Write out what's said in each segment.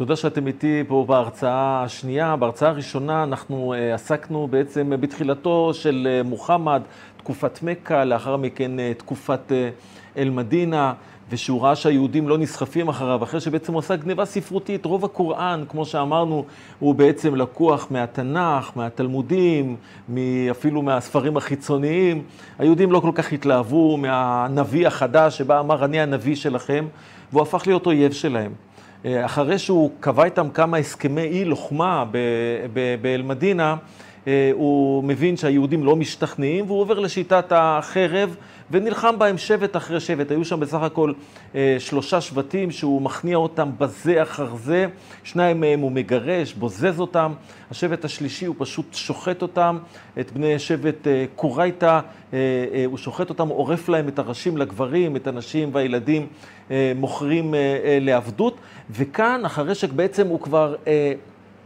תודה שאתם איתי פה בהרצאה השנייה. בהרצאה הראשונה אנחנו uh, עסקנו בעצם בתחילתו של uh, מוחמד, תקופת מכה, לאחר מכן uh, תקופת אל-מדינה, ושהוא ראה שהיהודים לא נסחפים אחריו, אחרי שבעצם הוא עשה גניבה ספרותית. רוב הקוראן, כמו שאמרנו, הוא בעצם לקוח מהתנ"ך, מהתלמודים, אפילו מהספרים החיצוניים. היהודים לא כל כך התלהבו מהנביא החדש, שבה אמר, אני הנביא שלכם, והוא הפך להיות אויב שלהם. אחרי שהוא קבע איתם כמה הסכמי אי לוחמה באל-מדינה, הוא מבין שהיהודים לא משתכנעים, והוא עובר לשיטת החרב. ונלחם בהם שבט אחרי שבט. היו שם בסך הכל אה, שלושה שבטים שהוא מכניע אותם בזה אחר זה, שניים מהם הוא מגרש, בוזז אותם, השבט השלישי הוא פשוט שוחט אותם, את בני שבט אה, קורייתא, אה, אה, הוא שוחט אותם, עורף להם את הראשים לגברים, את הנשים והילדים אה, מוכרים אה, אה, לעבדות, וכאן, אחרי שבעצם הוא כבר אה,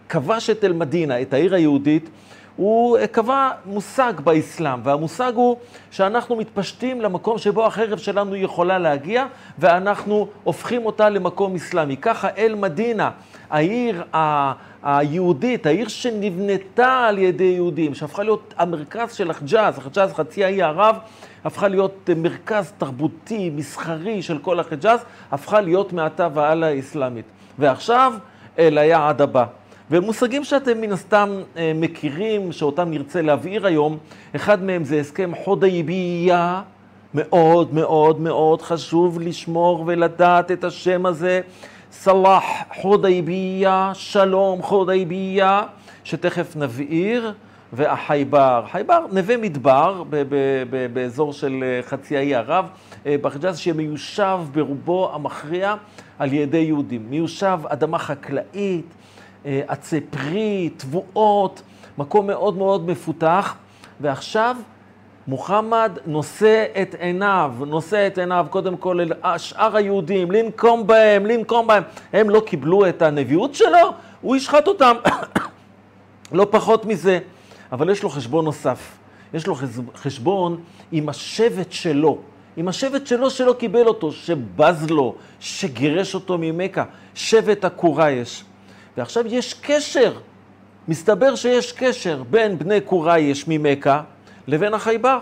כבש את אל-מדינה, את העיר היהודית, הוא קבע מושג באסלאם, והמושג הוא שאנחנו מתפשטים למקום שבו החרב שלנו יכולה להגיע, ואנחנו הופכים אותה למקום אסלאמי. ככה אל-מדינה, העיר היהודית, העיר שנבנתה על ידי יהודים, שהפכה להיות המרכז של החג'אז, החג'אז חצי האי ערב, הפכה להיות מרכז תרבותי, מסחרי של כל החג'אז, הפכה להיות מעתה והלאה אסלאמית. ועכשיו אל היעד הבא. ומושגים שאתם מן הסתם אה, מכירים, שאותם נרצה להבהיר היום, אחד מהם זה הסכם חודייבייה, מאוד מאוד מאוד חשוב לשמור ולדעת את השם הזה, סלאח חודייבייה, שלום חודייבייה, שתכף נבהיר, והחייבר. חייבר, נווה מדבר, באזור של אה, חצי האי ערב, אה, בחג'אז שמיושב ברובו המכריע על ידי יהודים. מיושב אדמה חקלאית, עצי פרי, תבואות, מקום מאוד מאוד מפותח, ועכשיו מוחמד נושא את עיניו, נושא את עיניו קודם כל אל שאר היהודים, לנקום בהם, לנקום בהם. הם לא קיבלו את הנביאות שלו, הוא ישחט אותם. לא פחות מזה. אבל יש לו חשבון נוסף. יש לו חשבון עם השבט שלו. עם השבט שלו שלא קיבל אותו, שבז לו, שגירש אותו ממכה, שבט הקורייש. ועכשיו יש קשר, מסתבר שיש קשר בין בני קורייש ממכה לבין החייבר.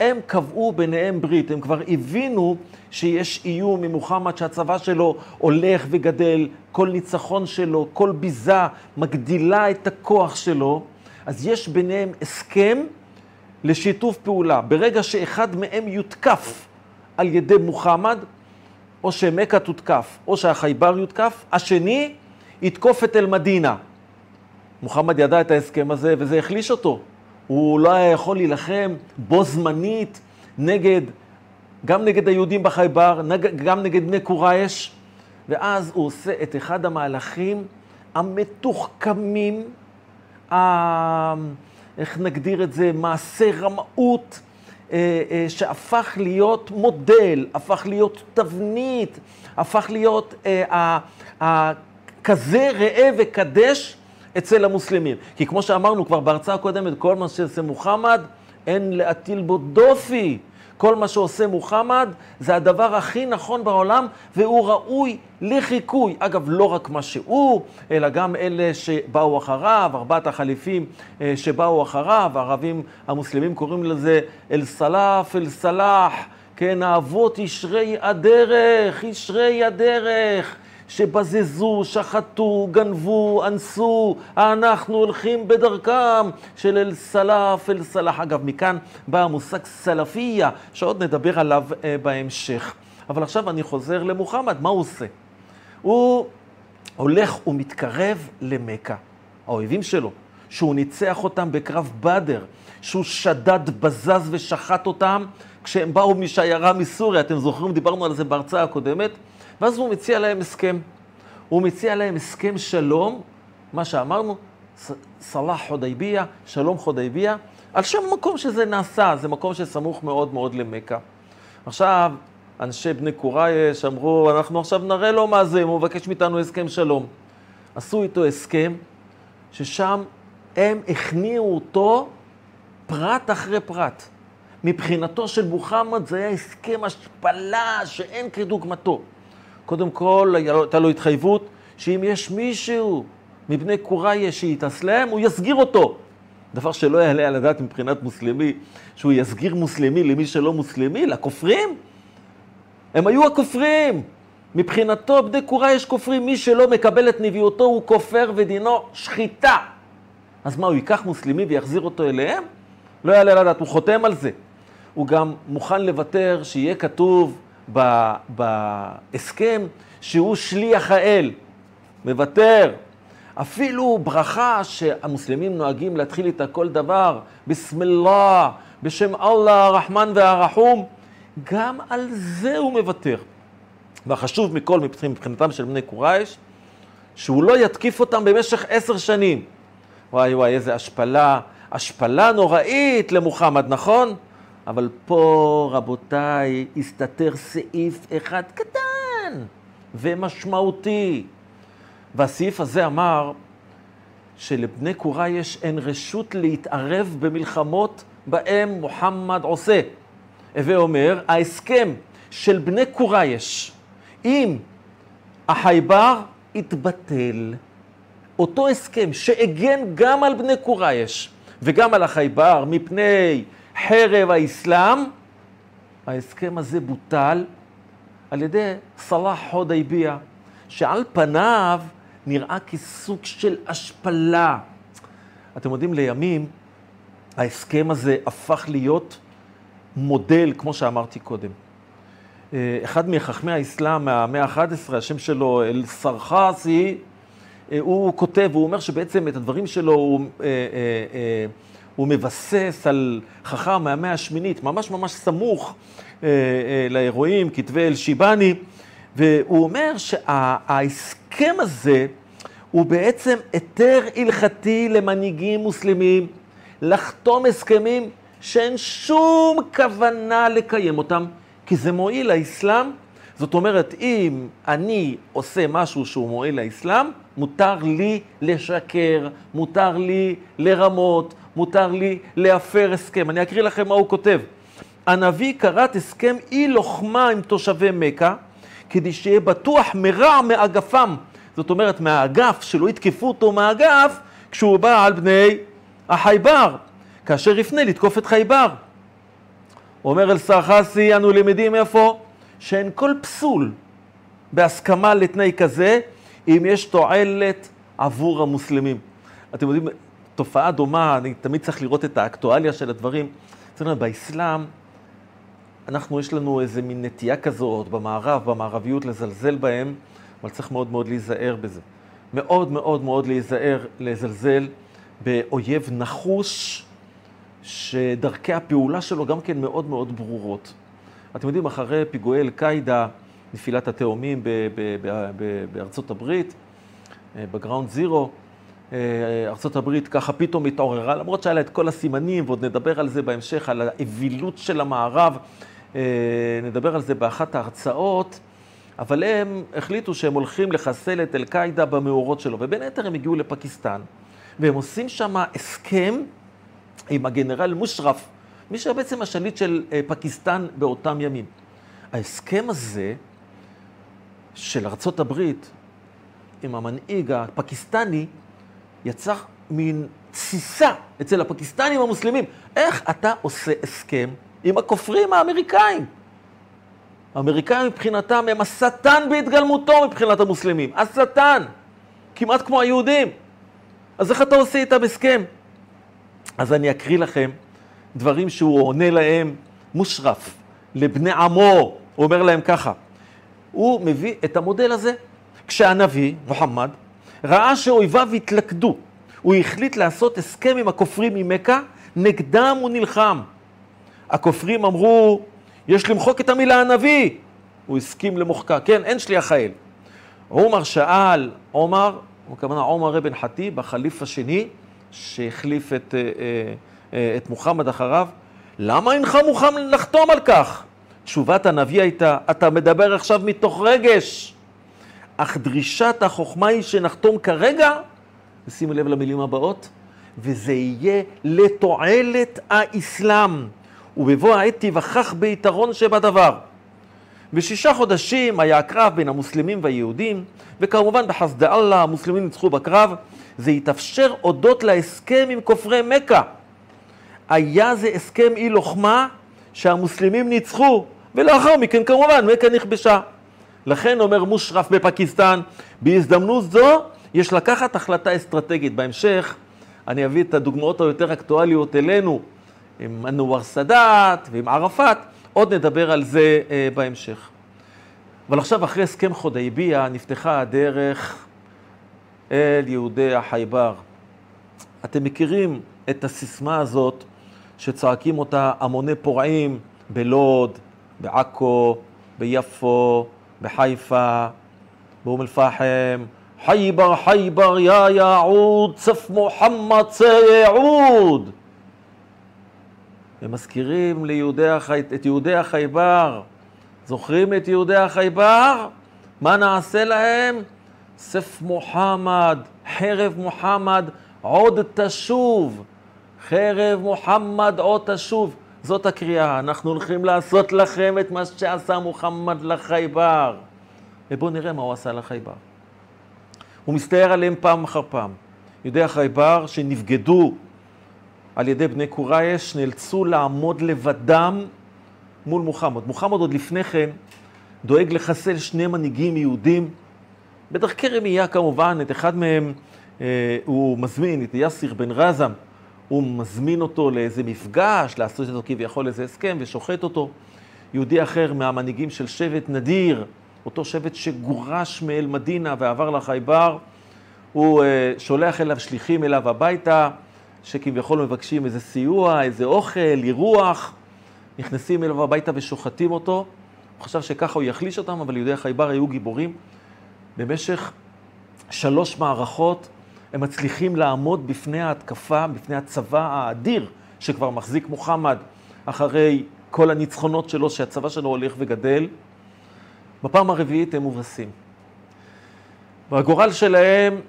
הם קבעו ביניהם ברית, הם כבר הבינו שיש איום ממוחמד שהצבא שלו הולך וגדל, כל ניצחון שלו, כל ביזה מגדילה את הכוח שלו, אז יש ביניהם הסכם לשיתוף פעולה. ברגע שאחד מהם יותקף על ידי מוחמד, או שמכה תותקף, או שהחייבר יותקף, השני יתקוף את אל-מדינה. מוחמד ידע את ההסכם הזה, וזה החליש אותו. הוא לא היה יכול להילחם בו זמנית נגד, גם נגד היהודים בחייבר, גם נגד בני קורייש, ואז הוא עושה את אחד המהלכים המתוחכמים, ה... איך נגדיר את זה, מעשה רמאות, אה, אה, שהפך להיות מודל, הפך להיות תבנית, הפך להיות אה, כזה ראה וקדש אצל המוסלמים. כי כמו שאמרנו כבר בהרצאה הקודמת, כל מה שעושה מוחמד, אין להטיל בו דופי. כל מה שעושה מוחמד זה הדבר הכי נכון בעולם, והוא ראוי לחיקוי. אגב, לא רק מה שהוא, אלא גם אלה שבאו אחריו, ארבעת החליפים אה, שבאו אחריו, הערבים המוסלמים קוראים לזה אל-סלאף, אל-סלאח, כן, האבות ישרי הדרך, ישרי הדרך. שבזזו, שחטו, גנבו, אנסו, אנחנו הולכים בדרכם של אל-סלאף, אל-סלאח. אגב, מכאן בא המושג סלאפיה, שעוד נדבר עליו אה, בהמשך. אבל עכשיו אני חוזר למוחמד, מה הוא עושה? הוא הולך ומתקרב למכה. האויבים שלו, שהוא ניצח אותם בקרב בדר, שהוא שדד, בזז ושחט אותם כשהם באו משיירה מסוריה. אתם זוכרים, דיברנו על זה בהרצאה הקודמת. ואז הוא מציע להם הסכם. הוא מציע להם הסכם שלום, מה שאמרנו, סלאח חודייביה, שלום חודייביה, על שם המקום שזה נעשה, זה מקום שסמוך מאוד מאוד למכה. עכשיו, אנשי בני קורייש אמרו, אנחנו עכשיו נראה לו מה זה, אם הוא מבקש מאיתנו הסכם שלום. עשו איתו הסכם, ששם הם הכניעו אותו פרט אחרי פרט. מבחינתו של מוחמד זה היה הסכם השפלה שאין כדוגמתו. קודם כל, הייתה לו התחייבות שאם יש מישהו מבני קוראיה שיתאסלם, הוא יסגיר אותו. דבר שלא יעלה על הדעת מבחינת מוסלמי, שהוא יסגיר מוסלמי למי שלא מוסלמי, לכופרים? הם היו הכופרים. מבחינתו, בני קורה יש כופרים, מי שלא מקבל את נביאותו הוא כופר ודינו שחיטה. אז מה, הוא ייקח מוסלמי ויחזיר אותו אליהם? לא יעלה על הדעת, הוא חותם על זה. הוא גם מוכן לוותר שיהיה כתוב בהסכם שהוא שליח האל. מוותר. אפילו ברכה שהמוסלמים נוהגים להתחיל איתה כל דבר, בסמללה, בשם אללה הרחמן והרחום, גם על זה הוא מוותר. והחשוב מכל מבחינתם של בני קורייש, שהוא לא יתקיף אותם במשך עשר שנים. וואי וואי, איזה השפלה, השפלה נוראית למוחמד, נכון? אבל פה, רבותיי, הסתתר סעיף אחד קטן ומשמעותי. והסעיף הזה אמר שלבני קורייש אין רשות להתערב במלחמות בהם מוחמד עושה. הווה אומר, ההסכם של בני קורייש עם החייבר התבטל. אותו הסכם שהגן גם על בני קורייש וגם על החייבר מפני חרב האסלאם, ההסכם הזה בוטל על ידי סלאח חודייביה, שעל פניו נראה כסוג של השפלה. אתם יודעים, לימים ההסכם הזה הפך להיות מודל, כמו שאמרתי קודם. אה, אחד מחכמי האסלאם מהמאה ה-11, השם שלו אל-סרחסי, אה, הוא כותב, הוא אומר שבעצם את הדברים שלו הוא, אה, הוא מבסס על חכם מהמאה השמינית, ממש ממש סמוך לאירועים, כתבי אל-שיבני, והוא אומר שההסכם הזה הוא בעצם היתר הלכתי למנהיגים מוסלמים לחתום הסכמים שאין שום כוונה לקיים אותם, כי זה מועיל לאסלאם. זאת אומרת, אם אני עושה משהו שהוא מועיל לאסלאם, מותר לי לשקר, מותר לי לרמות, מותר לי להפר הסכם. אני אקריא לכם מה הוא כותב. הנביא כרת הסכם אי לוחמה עם תושבי מכה, כדי שיהיה בטוח מרע מאגפם. זאת אומרת, מהאגף, שלא יתקפו אותו מהאגף, כשהוא בא על בני החייבר, כאשר יפנה לתקוף את חייבר. אומר אל סרחסי, אנו למדים איפה? שאין כל פסול בהסכמה לתנאי כזה, אם יש תועלת עבור המוסלמים. אתם יודעים, תופעה דומה, אני תמיד צריך לראות את האקטואליה של הדברים. אצלנו באסלאם, אנחנו, יש לנו איזה מין נטייה כזאת במערב, במערביות, לזלזל בהם, אבל צריך מאוד מאוד להיזהר בזה. מאוד מאוד מאוד להיזהר, לזלזל באויב נחוש, שדרכי הפעולה שלו גם כן מאוד מאוד ברורות. אתם יודעים, אחרי פיגועי אל-קאעידה, נפילת התאומים בארצות הברית, אה, בגראונד זירו, אה, הברית ככה פתאום התעוררה, למרות שהיה לה את כל הסימנים, ועוד נדבר על זה בהמשך, על האווילות של המערב, אה, נדבר על זה באחת ההרצאות, אבל הם החליטו שהם הולכים לחסל את אל-קאעידה במאורות שלו, ובין היתר הם הגיעו לפקיסטן, והם עושים שם הסכם עם הגנרל מושרף, מי שהיה בעצם השליט של אה, פקיסטן באותם ימים. ההסכם הזה של ארצות הברית עם המנהיג הפקיסטני יצר מין תסיסה אצל הפקיסטנים המוסלמים. איך אתה עושה הסכם עם הכופרים האמריקאים? האמריקאים מבחינתם הם השטן בהתגלמותו מבחינת המוסלמים. השטן! כמעט כמו היהודים. אז איך אתה עושה איתם הסכם? אז אני אקריא לכם דברים שהוא עונה להם, מושרף, לבני עמו, הוא אומר להם ככה, הוא מביא את המודל הזה. כשהנביא, מוחמד, ראה שאויביו התלכדו, הוא החליט לעשות הסכם עם הכופרים ממכה, נגדם הוא נלחם. הכופרים אמרו, יש למחוק את המילה הנביא. הוא הסכים למוחקה, כן, אין שליח האל. עומר שאל, עומר, הוא הכוונה עומר אבן חטיב, החליף השני, שהחליף את, אה, אה, אה, את מוחמד אחריו, למה אינך מוכן לחתום על כך? תשובת הנביא הייתה, אתה מדבר עכשיו מתוך רגש, אך דרישת החוכמה היא שנחתום כרגע, ושימו לב למילים הבאות, וזה יהיה לתועלת האסלאם, ובבוא העת תיווכח ביתרון שבדבר. ושישה חודשים היה הקרב בין המוסלמים והיהודים, וכמובן בחסדי אללה המוסלמים ניצחו בקרב. זה התאפשר הודות להסכם עם כופרי מכה. היה זה הסכם אי לוחמה שהמוסלמים ניצחו, ולאחר מכן כמובן מכה נכבשה. לכן אומר מושרף בפקיסטן, בהזדמנות זו יש לקחת החלטה אסטרטגית. בהמשך אני אביא את הדוגמאות היותר אקטואליות אלינו, עם אנואר סאדאת ועם ערפאת, עוד נדבר על זה אה, בהמשך. אבל עכשיו, אחרי הסכם חודייביה, נפתחה הדרך אל יהודי החייבר. אתם מכירים את הסיסמה הזאת שצועקים אותה המוני פורעים בלוד, בעכו, ביפו, בחיפה, באום אל-פחם, חייבר חייבר יא יעוד, צף מוחמד סייעוד. ומזכירים ליהודי החי... את יהודי החייבר. זוכרים את יהודי החייבר? מה נעשה להם? סף מוחמד, חרב מוחמד עוד תשוב. חרב מוחמד עוד תשוב. זאת הקריאה, אנחנו הולכים לעשות לכם את מה שעשה מוחמד לחייבר. ובואו נראה מה הוא עשה לחייבר. הוא מסתער עליהם פעם אחר פעם. יהודי החייבר שנבגדו על ידי בני קורייש נאלצו לעמוד לבדם מול מוחמד. מוחמד עוד לפני כן דואג לחסל שני מנהיגים יהודים. בדרכי רמייה כמובן, את אחד מהם אה, הוא מזמין, את יאסיר בן רזם, הוא מזמין אותו לאיזה מפגש, לעשות איתו כביכול איזה הסכם ושוחט אותו. יהודי אחר מהמנהיגים של שבט נדיר, אותו שבט שגורש מאל מדינה ועבר לחייבר, הוא אה, שולח אליו שליחים אליו הביתה, שכביכול מבקשים איזה סיוע, איזה אוכל, אירוח, נכנסים אליו הביתה ושוחטים אותו. הוא חשב שככה הוא יחליש אותם, אבל יהודי החייבר היו גיבורים. במשך שלוש מערכות הם מצליחים לעמוד בפני ההתקפה, בפני הצבא האדיר שכבר מחזיק מוחמד אחרי כל הניצחונות שלו, שהצבא שלו הולך וגדל. בפעם הרביעית הם מובסים. והגורל שלהם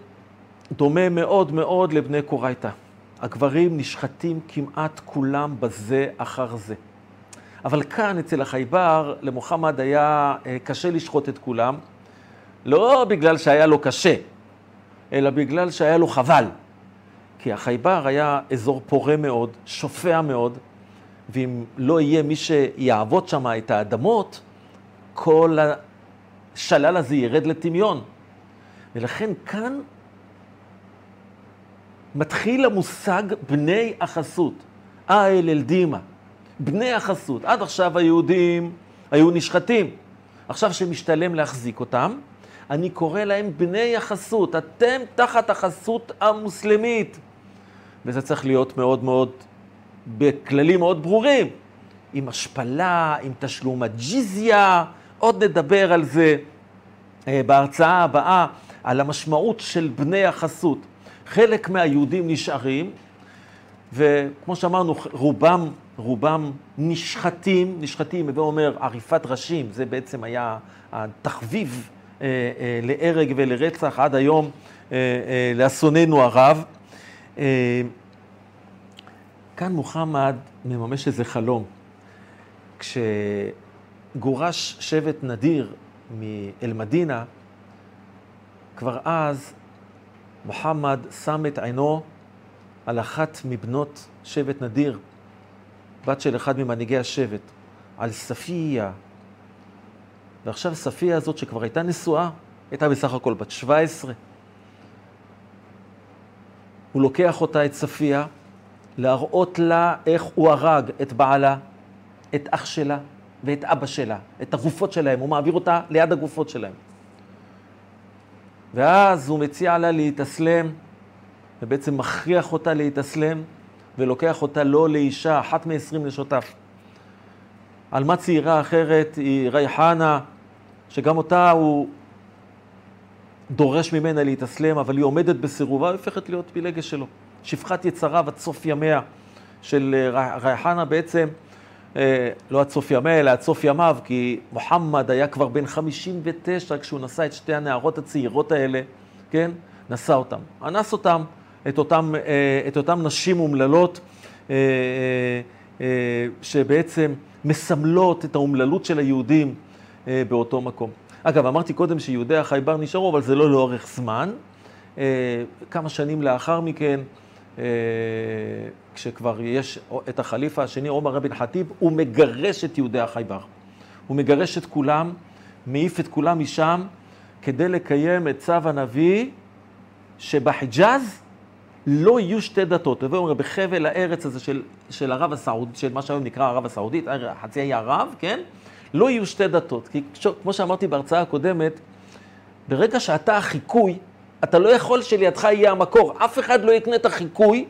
דומה מאוד מאוד לבני קורייתא. הגברים נשחטים כמעט כולם בזה אחר זה. אבל כאן, אצל החייבר, למוחמד היה אה, קשה לשחוט את כולם, לא בגלל שהיה לו קשה, אלא בגלל שהיה לו חבל. כי החייבר היה אזור פורה מאוד, שופע מאוד, ואם לא יהיה מי שיעבוד שם את האדמות, כל השלל הזה ירד לטמיון. ולכן כאן מתחיל המושג בני החסות, האל אל דימה, בני החסות. עד עכשיו היהודים היו נשחטים. עכשיו שמשתלם להחזיק אותם, אני קורא להם בני החסות. אתם תחת החסות המוסלמית. וזה צריך להיות מאוד מאוד, בכללים מאוד ברורים. עם השפלה, עם תשלום הג'יזיה, עוד נדבר על זה אה, בהרצאה הבאה, על המשמעות של בני החסות. חלק מהיהודים נשארים, וכמו שאמרנו, רובם, רובם נשחטים, נשחטים, הווה אומר עריפת ראשים, זה בעצם היה התחביב להרג ולרצח עד היום, אה, אה, לאסוננו הרב. אה, כאן מוחמד מממש איזה חלום. כשגורש שבט נדיר מאל-מדינה, כבר אז מוחמד שם את עינו על אחת מבנות שבט נדיר, בת של אחד ממנהיגי השבט, על ספיה. ועכשיו ספיה הזאת, שכבר הייתה נשואה, הייתה בסך הכל בת 17. הוא לוקח אותה, את ספיה, להראות לה איך הוא הרג את בעלה, את אח שלה ואת אבא שלה, את הגופות שלהם. הוא מעביר אותה ליד הגופות שלהם. ואז הוא מציע לה להתאסלם, ובעצם מכריח אותה להתאסלם, ולוקח אותה לא לאישה, אחת מעשרים נשותיו. עלמה צעירה אחרת היא רייחנה, שגם אותה הוא דורש ממנה להתאסלם, אבל היא עומדת בסירובה, היא הופכת להיות פילגש שלו. שפחת יצריו עד סוף ימיה של רייחנה בעצם אה, לא עד סוף ימיה, אלא עד סוף ימיו, כי מוחמד היה כבר בן 59 כשהוא נשא את שתי הנערות הצעירות האלה, כן? נשא אותם. אנס אותם, את אותם, אה, את אותם נשים אומללות, אה, שבעצם מסמלות את האומללות של היהודים, אה, באותו מקום. אגב, אמרתי קודם שיהודי החייבר נשארו, אבל זה לא לאורך זמן. אה, כמה שנים לאחר מכן, אה, כשכבר יש את החליפה השני, עומר אבן חטיב, הוא מגרש את יהודי החייבר. הוא מגרש את כולם, מעיף את כולם משם, כדי לקיים את צו הנביא, שבחיג'אז לא יהיו שתי דתות. הווי אומר, בחבל הארץ הזה של, של ערב הסעודית, של מה שהיום נקרא ערב הסעודית, חצי האי ערב, כן? לא יהיו שתי דתות. כי כמו שאמרתי בהרצאה הקודמת, ברגע שאתה החיקוי, אתה לא יכול שלידך יהיה המקור. אף אחד לא יקנה את החיקוי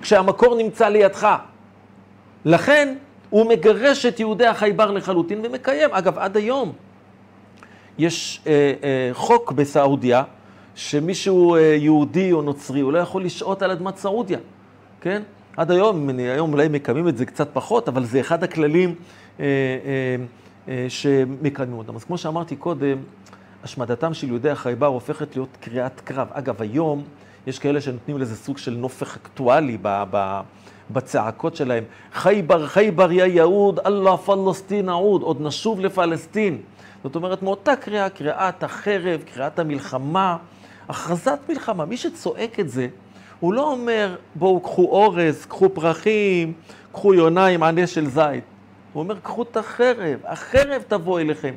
כשהמקור נמצא לידך. לכן הוא מגרש את יהודי החייבר לחלוטין ומקיים. אגב, עד היום יש אה, אה, חוק בסעודיה, שמישהו אה, יהודי או נוצרי, הוא לא יכול לשהות על אדמת סעודיה, כן? עד היום, היום אולי מקיימים את זה קצת פחות, אבל זה אחד הכללים אה, אה, אה, שמקדמים אותם. אז כמו שאמרתי קודם, השמדתם של יהודי החייבר הופכת להיות קריאת קרב. אגב, היום יש כאלה שנותנים לזה סוג של נופך אקטואלי ב, ב, בצעקות שלהם. חייבר, חייבר, יא יהוד, אללה פלסטין אעוד, עוד נשוב לפלסטין. זאת אומרת, מאותה קריאה, קריאת החרב, קריאת המלחמה, הכרזת מלחמה. מי שצועק את זה, הוא לא אומר, בואו, קחו אורז, קחו פרחים, קחו יונה עם ענה של זית. הוא אומר, קחו את החרב, החרב תבוא אליכם.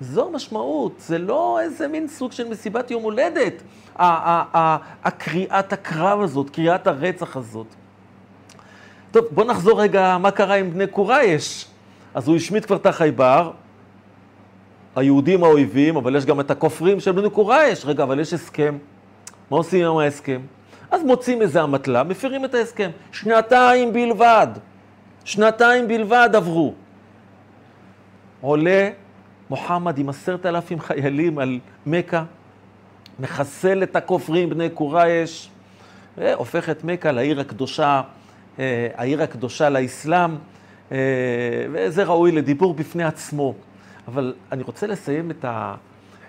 זו המשמעות, זה לא איזה מין סוג של מסיבת יום הולדת, הקריאת הקרב הזאת, קריאת הרצח הזאת. טוב, בוא נחזור רגע, מה קרה עם בני קורייש? אז הוא השמיט כבר את החייבר, היהודים האויבים, אבל יש גם את הכופרים של בני קורייש. רגע, אבל יש הסכם. מה עושים עם ההסכם? אז מוצאים איזה אמתלה, מפירים את ההסכם. שנתיים בלבד. שנתיים בלבד עברו. עולה מוחמד עם עשרת אלפים חיילים על מכה, מחסל את הכופרים בני קורייש, והופך את מכה לעיר הקדושה, אה, העיר הקדושה לאסלאם, אה, וזה ראוי לדיבור בפני עצמו. אבל אני רוצה לסיים את, ה,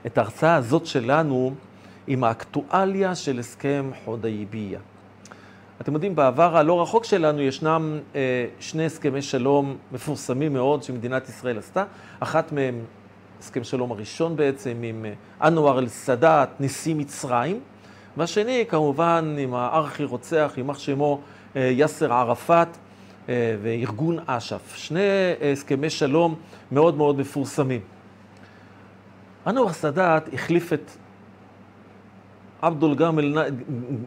את ההרצאה הזאת שלנו עם האקטואליה של הסכם חודייביה. אתם יודעים, בעבר הלא רחוק שלנו ישנם אה, שני הסכמי שלום מפורסמים מאוד שמדינת ישראל עשתה. אחת מהם, הסכם שלום הראשון בעצם, עם אה, אנואר אל-סאדאת, נשיא מצרים, והשני, כמובן, עם הארכי רוצח, יימח שמו אה, יאסר ערפאת וארגון אש"ף. שני אה, הסכמי שלום מאוד מאוד מפורסמים. אנואר סאדאת החליף את עבדול גמל,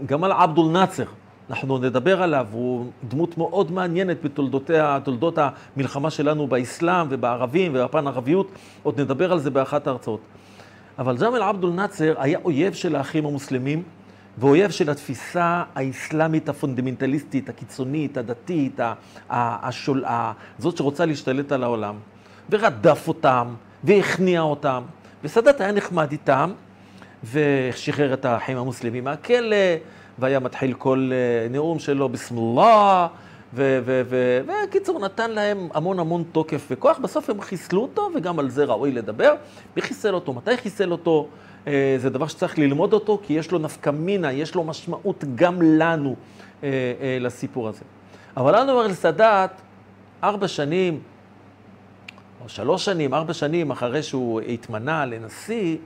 גמל עבדול נאצר, אנחנו נדבר עליו, הוא דמות מאוד מעניינת בתולדותיה, תולדות המלחמה שלנו באסלאם ובערבים ובפן ערביות, עוד נדבר על זה באחת ההרצאות. אבל ג'מאל עבדול נאצר היה אויב של האחים המוסלמים, ואויב של התפיסה האסלאמית הפונדמנטליסטית, הקיצונית, הדתית, השול... זאת שרוצה להשתלט על העולם. ורדף אותם, והכניע אותם, וסאדאת היה נחמד איתם, ושחרר את האחים המוסלמים מהכלא, והיה מתחיל כל אה, נאום שלו בסמולה, וקיצור, נתן להם המון המון תוקף וכוח. בסוף הם חיסלו אותו, וגם על זה ראוי לדבר. מי חיסל אותו? מתי חיסל אותו? אה, זה דבר שצריך ללמוד אותו, כי יש לו נפקא מינה, יש לו משמעות גם לנו אה, לסיפור הזה. אבל אנואר אל-סאדאת, ארבע שנים, או שלוש שנים, ארבע שנים אחרי שהוא התמנה לנשיא,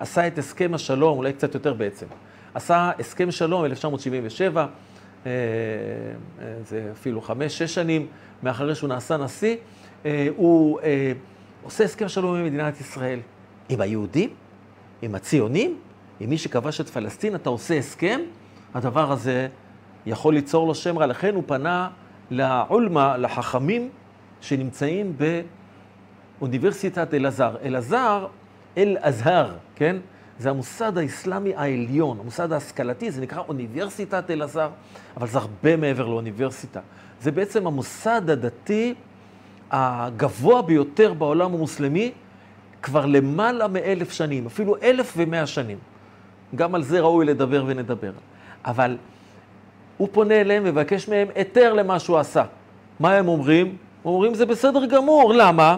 עשה את הסכם השלום, אולי קצת יותר בעצם. עשה הסכם שלום ב-1977, אה, אה, זה אפילו חמש, שש שנים מאחרי שהוא נעשה נשיא, אה, הוא עושה הסכם שלום עם מדינת ישראל, עם היהודים, עם הציונים, עם מי שכבש את פלסטין, אתה עושה הסכם, הדבר הזה יכול ליצור לו שם רע. לכן הוא פנה לעולמה, לחכמים שנמצאים באוניברסיטת אלעזר. אלעזר, אל-אזהר, כן? זה המוסד האסלאמי העליון, המוסד ההשכלתי, זה נקרא אוניברסיטת אלעזר, אבל זה הרבה מעבר לאוניברסיטה. זה בעצם המוסד הדתי הגבוה ביותר בעולם המוסלמי כבר למעלה מאלף שנים, אפילו אלף ומאה שנים. גם על זה ראוי לדבר ונדבר. אבל הוא פונה אליהם ומבקש מהם היתר למה שהוא עשה. מה הם אומרים? הם אומרים, זה בסדר גמור. למה?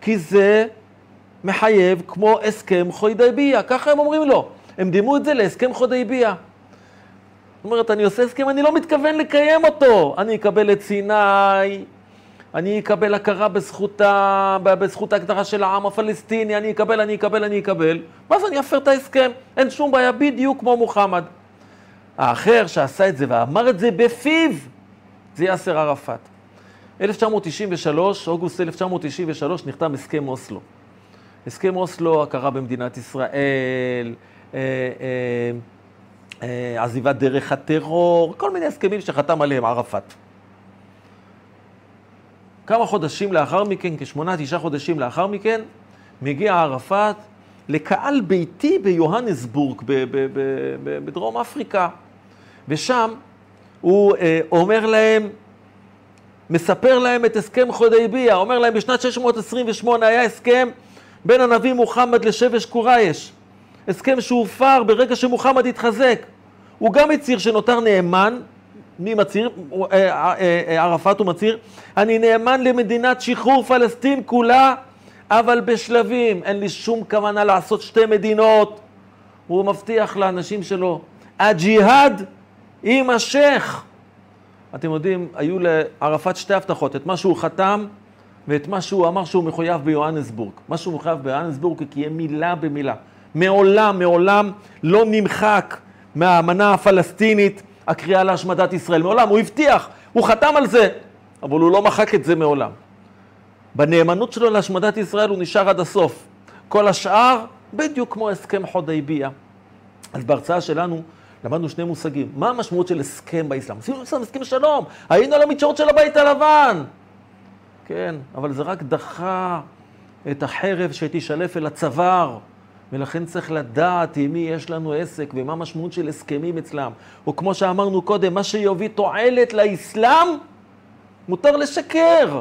כי זה מחייב כמו הסכם חוידייביה, ככה הם אומרים לו. הם דימו את זה להסכם חוידייביה. זאת אומרת, אני עושה הסכם, אני לא מתכוון לקיים אותו. אני אקבל את סיני, אני אקבל הכרה בזכות, ה... בזכות ההגדרה של העם הפלסטיני, אני אקבל, אני אקבל, אני אקבל, ואז אני אפר את ההסכם, אין שום בעיה, בדיוק כמו מוחמד. האחר שעשה את זה ואמר את זה בפיו, זה יאסר ערפאת. 1993, אוגוסט 1993, נחתם הסכם אוסלו. הסכם אוסלו, הכרה במדינת ישראל, אה, אה, אה, עזיבת דרך הטרור, כל מיני הסכמים שחתם עליהם ערפאת. כמה חודשים לאחר מכן, כשמונה, תשעה חודשים לאחר מכן, מגיע ערפאת לקהל ביתי ביוהנסבורג, בדרום אפריקה. ושם הוא אה, אומר להם, מספר להם את הסכם חודייביה, אומר להם בשנת 628 היה הסכם בין הנביא מוחמד לשבש קורייש. הסכם שהופר ברגע שמוחמד התחזק. הוא גם הצהיר שנותר נאמן, מי מצהיר? אה, אה, אה, ערפאת הוא מצהיר, אני נאמן למדינת שחרור פלסטין כולה, אבל בשלבים, אין לי שום כוונה לעשות שתי מדינות. הוא מבטיח לאנשים שלו, הג'יהאד יימשך. אתם יודעים, היו לערפאת שתי הבטחות, את מה שהוא חתם ואת מה שהוא אמר שהוא מחויב ביוהנסבורג. מה שהוא מחויב ביוהנסבורג יהיה מילה במילה. מעולם, מעולם לא נמחק מהאמנה הפלסטינית הקריאה להשמדת ישראל. מעולם, הוא הבטיח, הוא חתם על זה, אבל הוא לא מחק את זה מעולם. בנאמנות שלו להשמדת ישראל הוא נשאר עד הסוף. כל השאר, בדיוק כמו הסכם חודייביה. אז בהרצאה שלנו למדנו שני מושגים. מה המשמעות של הסכם באסלאם? עשינו הסכם שלום, היינו על המדשאות של הבית הלבן. כן, אבל זה רק דחה את החרב שתישלף אל הצוואר. ולכן צריך לדעת עם מי יש לנו עסק ומה המשמעות של הסכמים אצלם. או כמו שאמרנו קודם, מה שיביא תועלת לאסלאם, מותר לשקר.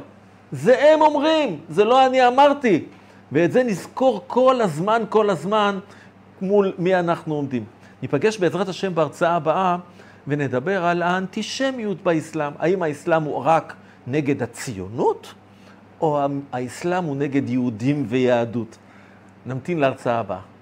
זה הם אומרים, זה לא אני אמרתי. ואת זה נזכור כל הזמן, כל הזמן, מול מי אנחנו עומדים. ניפגש בעזרת השם בהרצאה הבאה ונדבר על האנטישמיות באסלאם. האם האסלאם הוא רק נגד הציונות, או האסלאם הוא נגד יהודים ויהדות? נמתין להרצאה הבאה.